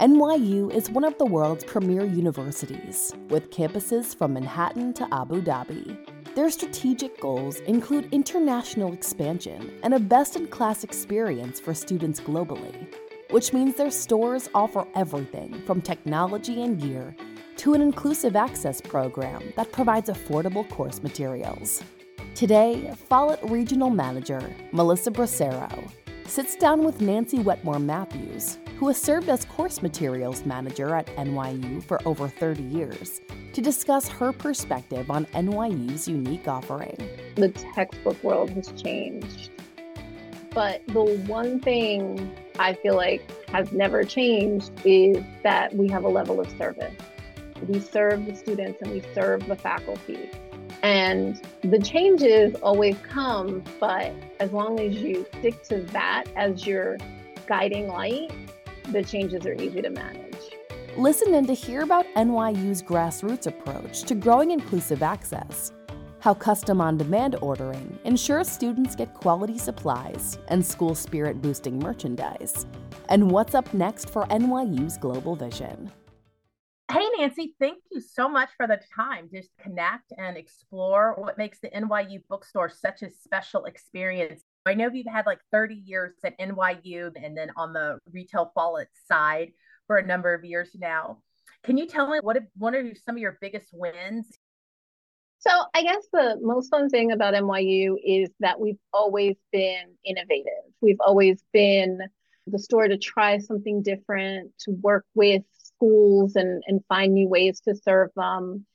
NYU is one of the world's premier universities, with campuses from Manhattan to Abu Dhabi. Their strategic goals include international expansion and a best in class experience for students globally, which means their stores offer everything from technology and gear to an inclusive access program that provides affordable course materials. Today, Follett Regional Manager Melissa Bracero sits down with Nancy Wetmore Mathews, who has served as course materials manager at NYU for over 30 years, to discuss her perspective on NYU's unique offering. The textbook world has changed. But the one thing I feel like has never changed is that we have a level of service. We serve the students and we serve the faculty. And the changes always come, but as long as you stick to that as your guiding light, the changes are easy to manage. Listen in to hear about NYU's grassroots approach to growing inclusive access, how custom on demand ordering ensures students get quality supplies and school spirit boosting merchandise, and what's up next for NYU's global vision. Hey, Nancy, thank you so much for the time to connect and explore what makes the NYU bookstore such a special experience. I know you've had like 30 years at NYU and then on the retail Follett side for a number of years now. Can you tell me what what are some of your biggest wins? So, I guess the most fun thing about NYU is that we've always been innovative. We've always been the store to try something different, to work with schools and, and find new ways to serve them.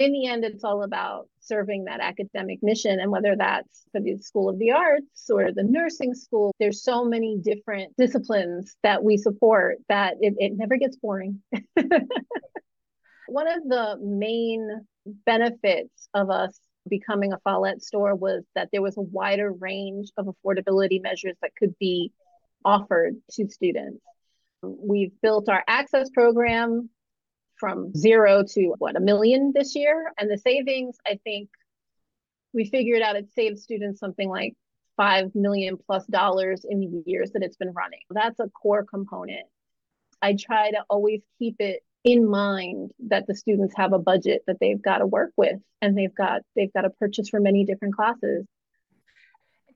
In the end, it's all about serving that academic mission. And whether that's for the School of the Arts or the nursing school, there's so many different disciplines that we support that it, it never gets boring. One of the main benefits of us becoming a Follett store was that there was a wider range of affordability measures that could be offered to students. We've built our access program from zero to what, a million this year. And the savings, I think we figured out it saves students something like 5 million plus dollars in the years that it's been running. That's a core component. I try to always keep it in mind that the students have a budget that they've got to work with and they've got they've got to purchase for many different classes.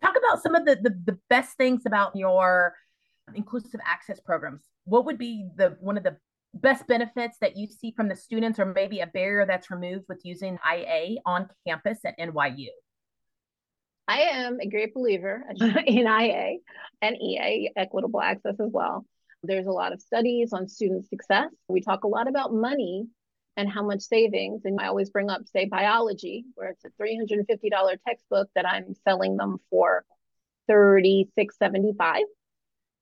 Talk about some of the, the, the best things about your inclusive access programs what would be the one of the best benefits that you see from the students or maybe a barrier that's removed with using IA on campus at NYU? I am a great believer in IA and EA, equitable access as well. There's a lot of studies on student success. We talk a lot about money and how much savings. And I always bring up, say, biology, where it's a $350 textbook that I'm selling them for $36.75.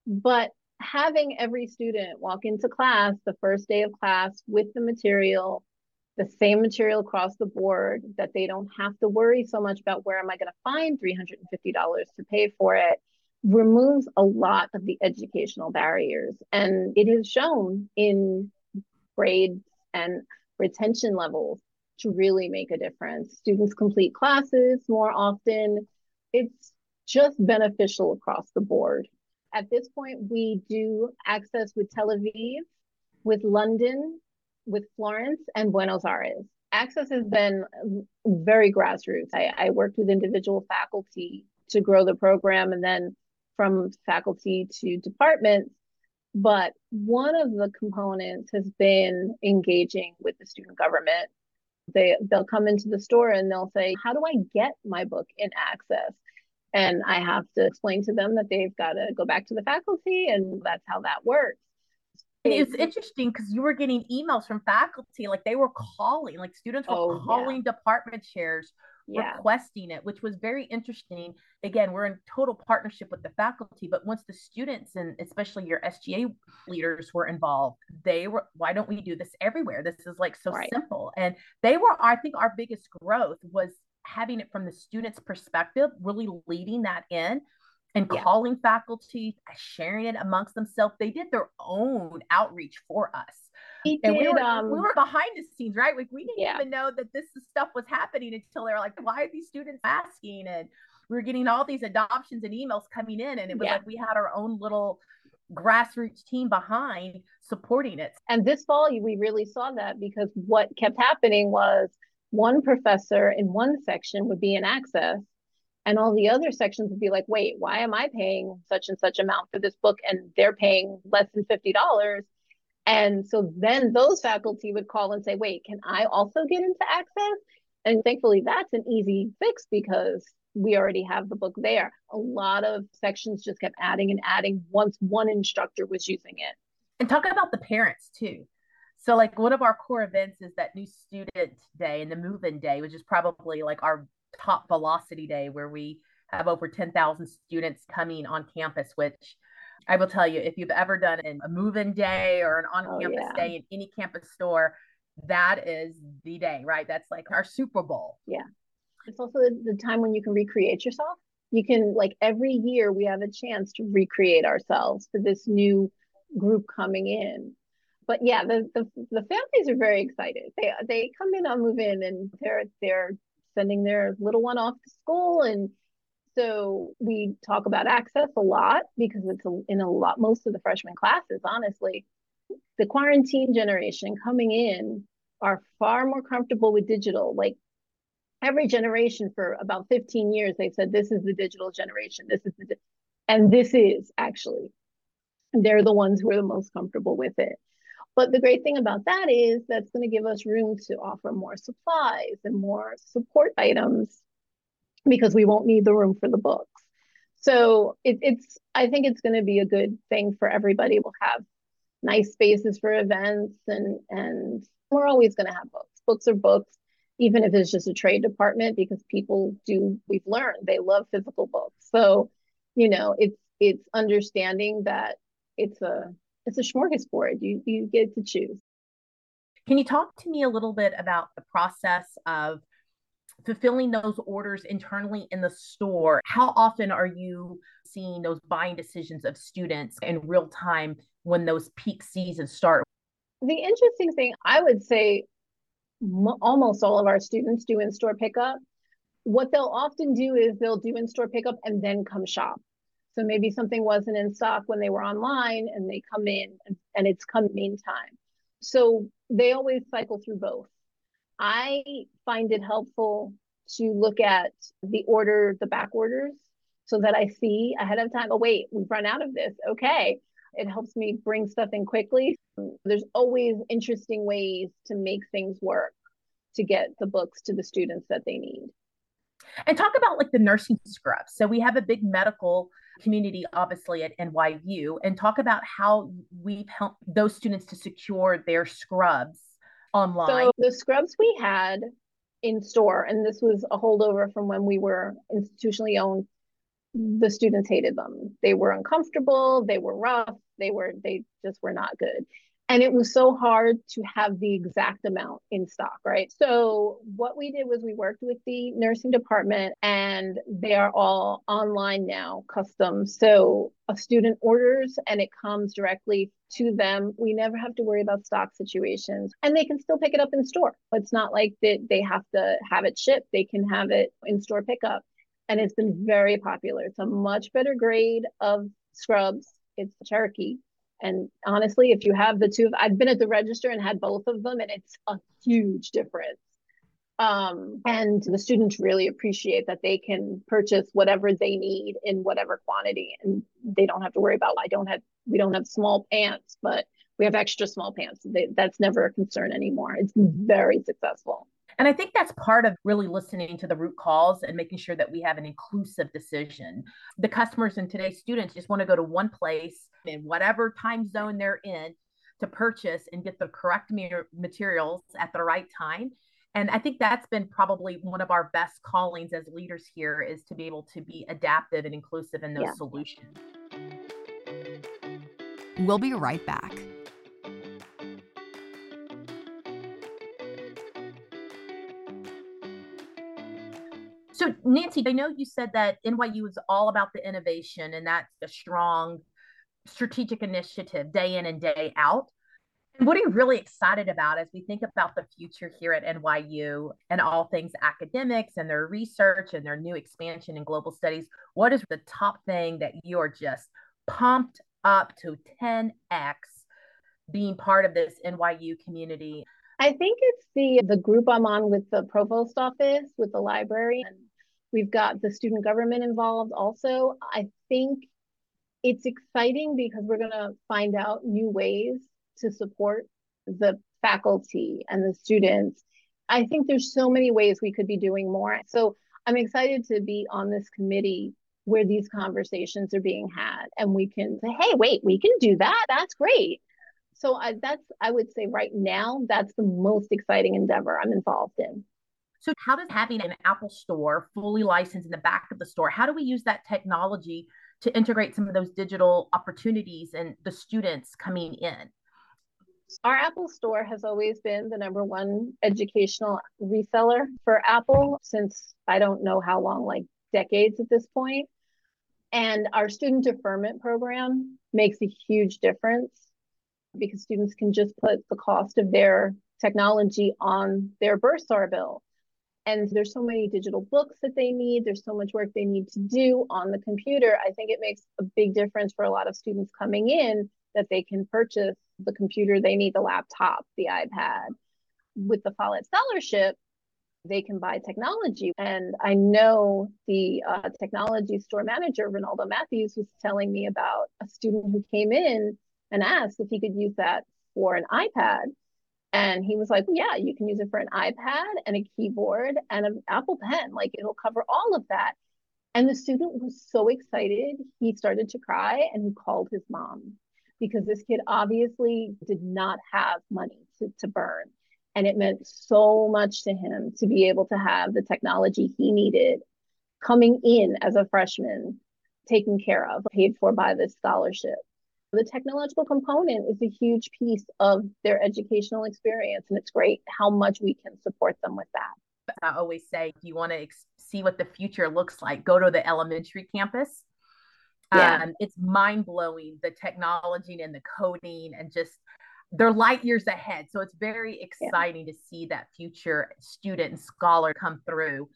But having every student walk into class the first day of class with the material, the same material across the board, that they don't have to worry so much about where am I going to find $350 to pay for it, removes a lot of the educational barriers. And it is shown in grades and retention levels to really make a difference. Students complete classes more often. It's just beneficial across the board. At this point, we do access with Tel Aviv, with London, with Florence, and Buenos Aires. Access has been very grassroots. I, I worked with individual faculty to grow the program and then from faculty to departments. But one of the components has been engaging with the student government. They they'll come into the store and they'll say, "How do I get my book in access?" And I have to explain to them that they've got to go back to the faculty, and that's how that works. It's interesting because you were getting emails from faculty, like they were calling, like students were oh, calling yeah. department chairs yeah. requesting it, which was very interesting. Again, we're in total partnership with the faculty, but once the students and especially your SGA leaders were involved, they were, why don't we do this everywhere? This is like so right. simple. And they were, I think, our biggest growth was having it from the student's perspective, really leading that in and yeah. calling faculty, sharing it amongst themselves. They did their own outreach for us. We and did, we, were, um, we were behind the scenes, right? Like we didn't yeah. even know that this stuff was happening until they were like, why are these students asking? And we were getting all these adoptions and emails coming in. And it was yeah. like we had our own little grassroots team behind supporting it. And this fall, we really saw that because what kept happening was one professor in one section would be in access and all the other sections would be like wait why am i paying such and such amount for this book and they're paying less than $50 and so then those faculty would call and say wait can i also get into access? And thankfully that's an easy fix because we already have the book there. A lot of sections just kept adding and adding once one instructor was using it. And talk about the parents too so like one of our core events is that new student day and the move-in day, which is probably like our top velocity day where we have over 10,000 students coming on campus, which I will tell you, if you've ever done a move-in day or an on-campus oh, yeah. day in any campus store, that is the day, right? That's like our Super Bowl. Yeah. It's also the time when you can recreate yourself. You can like every year we have a chance to recreate ourselves for this new group coming in but yeah, the, the the families are very excited. They they come in on move in and they're they're sending their little one off to school. And so we talk about access a lot because it's in a lot most of the freshman classes honestly the quarantine generation coming in are far more comfortable with digital. Like every generation for about 15 years they've said this is the digital generation. This is the and this is actually they're the ones who are the most comfortable with it but the great thing about that is that's going to give us room to offer more supplies and more support items because we won't need the room for the books. So it, it's, I think it's going to be a good thing for everybody. We'll have nice spaces for events and, and we're always going to have books. Books are books, even if it's just a trade department, because people do, we've learned they love physical books. So, you know, it's, it's understanding that it's a it's a smorgasbord. You you get to choose. Can you talk to me a little bit about the process of fulfilling those orders internally in the store? How often are you seeing those buying decisions of students in real time when those peak seasons start? The interesting thing, I would say, m- almost all of our students do in store pickup. What they'll often do is they'll do in store pickup and then come shop. So maybe something wasn't in stock when they were online and they come in and, it's come meantime. So they always cycle through both. I find it helpful to look at the order, the back orders, so that I see ahead of time, oh, wait, we've run out of this. Okay. It helps me bring stuff in quickly. There's always interesting ways to make things work to get the books to the students that they need. And talk about like the nursing scrubs. So we have a big medical community, obviously, at NYU, and talk about how we've helped those students to secure their scrubs online. So the scrubs we had in store, and this was a holdover from when we were institutionally owned, the students hated them. They were uncomfortable, they were rough, they were they just were not good and it was so hard to have the exact amount in stock, right? So what we did was we worked with the nursing department and they are all online now, custom. So a student orders and it comes directly to them. We never have to worry about stock situations and they can still pick it up in store. It's not like that they have to have it shipped. They can have it in store pickup. And it's been very popular. It's a much better grade of scrubs. It's Cherokee and honestly, if you have the two, I've been at the register and had both of them, and it's a huge difference. Um, and the students really appreciate that they can purchase whatever they need in whatever quantity, and they don't have to worry about. I don't have, we don't have small pants, but we have extra small pants. They, that's never a concern anymore. It's very successful. And I think that's part of really listening to the root calls and making sure that we have an inclusive decision. The customers and today's students just want to go to one place in whatever time zone they're in to purchase and get the correct materials at the right time. And I think that's been probably one of our best callings as leaders here is to be able to be adaptive and inclusive in those yeah. solutions. We'll be right back. So, Nancy, I know you said that NYU is all about the innovation, and that's a strong strategic initiative day in and day out. And what are you really excited about as we think about the future here at NYU and all things academics and their research and their new expansion in global studies? What is the top thing that you're just pumped up to 10x being part of this NYU community? I think it's the the group I'm on with the provost office, with the library, and we've got the student government involved also. I think it's exciting because we're going to find out new ways to support the faculty and the students. I think there's so many ways we could be doing more. So I'm excited to be on this committee where these conversations are being had and we can say, hey, wait, we can do that. That's great. So I, that's, I would say right now, that's the most exciting endeavor I'm involved in. So how does having an Apple store fully licensed in the back of the store, how do we use that technology to integrate some of those digital opportunities and the students coming in? Our Apple store has always been the number one educational reseller for Apple since I don't know how long, like decades at this point. And our student deferment program makes a huge difference because students can just put the cost of their technology on their bursar bill. And there's so many digital books that they need. There's so much work they need to do on the computer. I think it makes a big difference for a lot of students coming in that they can purchase the computer they need, the laptop, the iPad. With the Follett Scholarship, they can buy technology. And I know the uh, technology store manager, Ronaldo Matthews, was telling me about a student who came in and asked if he could use that for an iPad. And he was like, Yeah, you can use it for an iPad and a keyboard and an Apple Pen. Like it'll cover all of that. And the student was so excited, he started to cry and he called his mom because this kid obviously did not have money to, to burn. And it meant so much to him to be able to have the technology he needed coming in as a freshman, taken care of, paid for by this scholarship the technological component is a huge piece of their educational experience and it's great how much we can support them with that. I always say if you want to ex- see what the future looks like go to the elementary campus. Yeah. Um, it's mind-blowing the technology and the coding and just they're light years ahead. So it's very exciting yeah. to see that future student and scholar come through.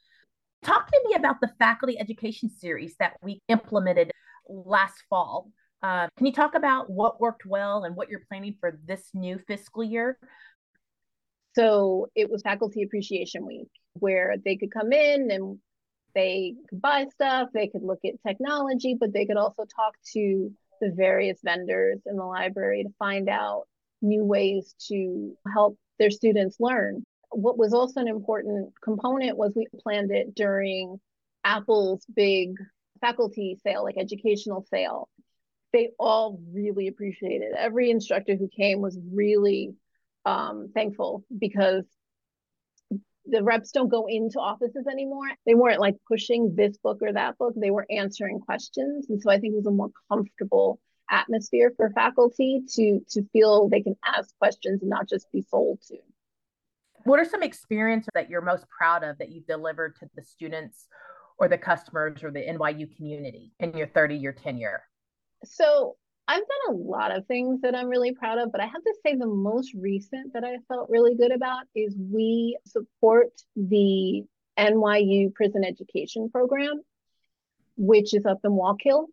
Talk to me about the faculty education series that we implemented last fall uh, can you talk about what worked well and what you're planning for this new fiscal year? So it was Faculty Appreciation Week where they could come in and they could buy stuff, they could look at technology, but they could also talk to the various vendors in the library to find out new ways to help their students learn. What was also an important component was we planned it during Apple's big faculty sale, like educational sale they all really appreciated it. Every instructor who came was really um, thankful because the reps don't go into offices anymore. They weren't like pushing this book or that book. They were answering questions. And so I think it was a more comfortable atmosphere for faculty to to feel they can ask questions and not just be sold to. What are some experiences that you're most proud of that you've delivered to the students or the customers or the NYU community in your 30 year tenure? So I've done a lot of things that I'm really proud of, but I have to say the most recent that I felt really good about is we support the NYU Prison Education Program, which is up in Wallkill.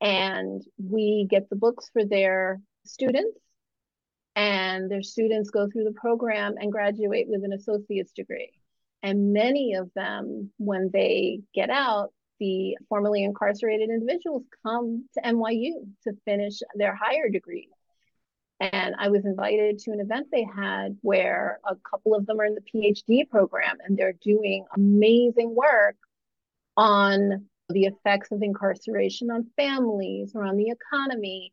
And we get the books for their students, and their students go through the program and graduate with an associate's degree. And many of them, when they get out, the formerly incarcerated individuals come to NYU to finish their higher degree. And I was invited to an event they had where a couple of them are in the PhD program and they're doing amazing work on the effects of incarceration on families or on the economy.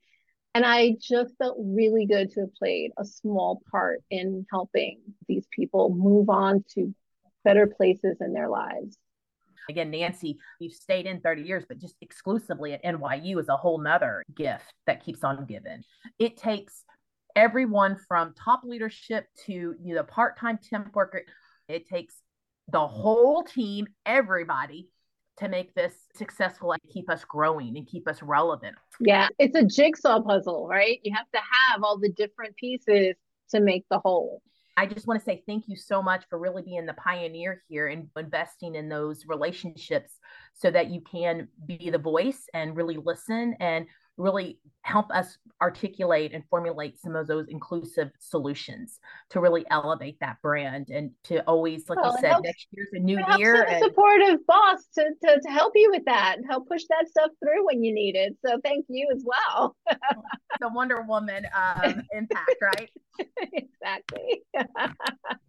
And I just felt really good to have played a small part in helping these people move on to better places in their lives. Again, Nancy, you've stayed in 30 years, but just exclusively at NYU is a whole nother gift that keeps on giving. It takes everyone from top leadership to you know part-time temp worker. It takes the whole team, everybody to make this successful and keep us growing and keep us relevant. Yeah, it's a jigsaw puzzle, right? You have to have all the different pieces to make the whole. I just want to say thank you so much for really being the pioneer here and investing in those relationships so that you can be the voice and really listen and really help us articulate and formulate some of those inclusive solutions to really elevate that brand and to always, like well, you said, helps, next year's a new year. And, a supportive boss to, to, to help you with that and help push that stuff through when you need it. So thank you as well. the Wonder Woman um, impact, right? exactly.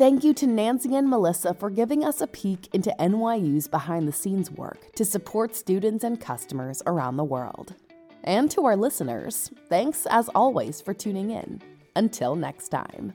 Thank you to Nancy and Melissa for giving us a peek into NYU's behind the scenes work to support students and customers around the world. And to our listeners, thanks as always for tuning in. Until next time.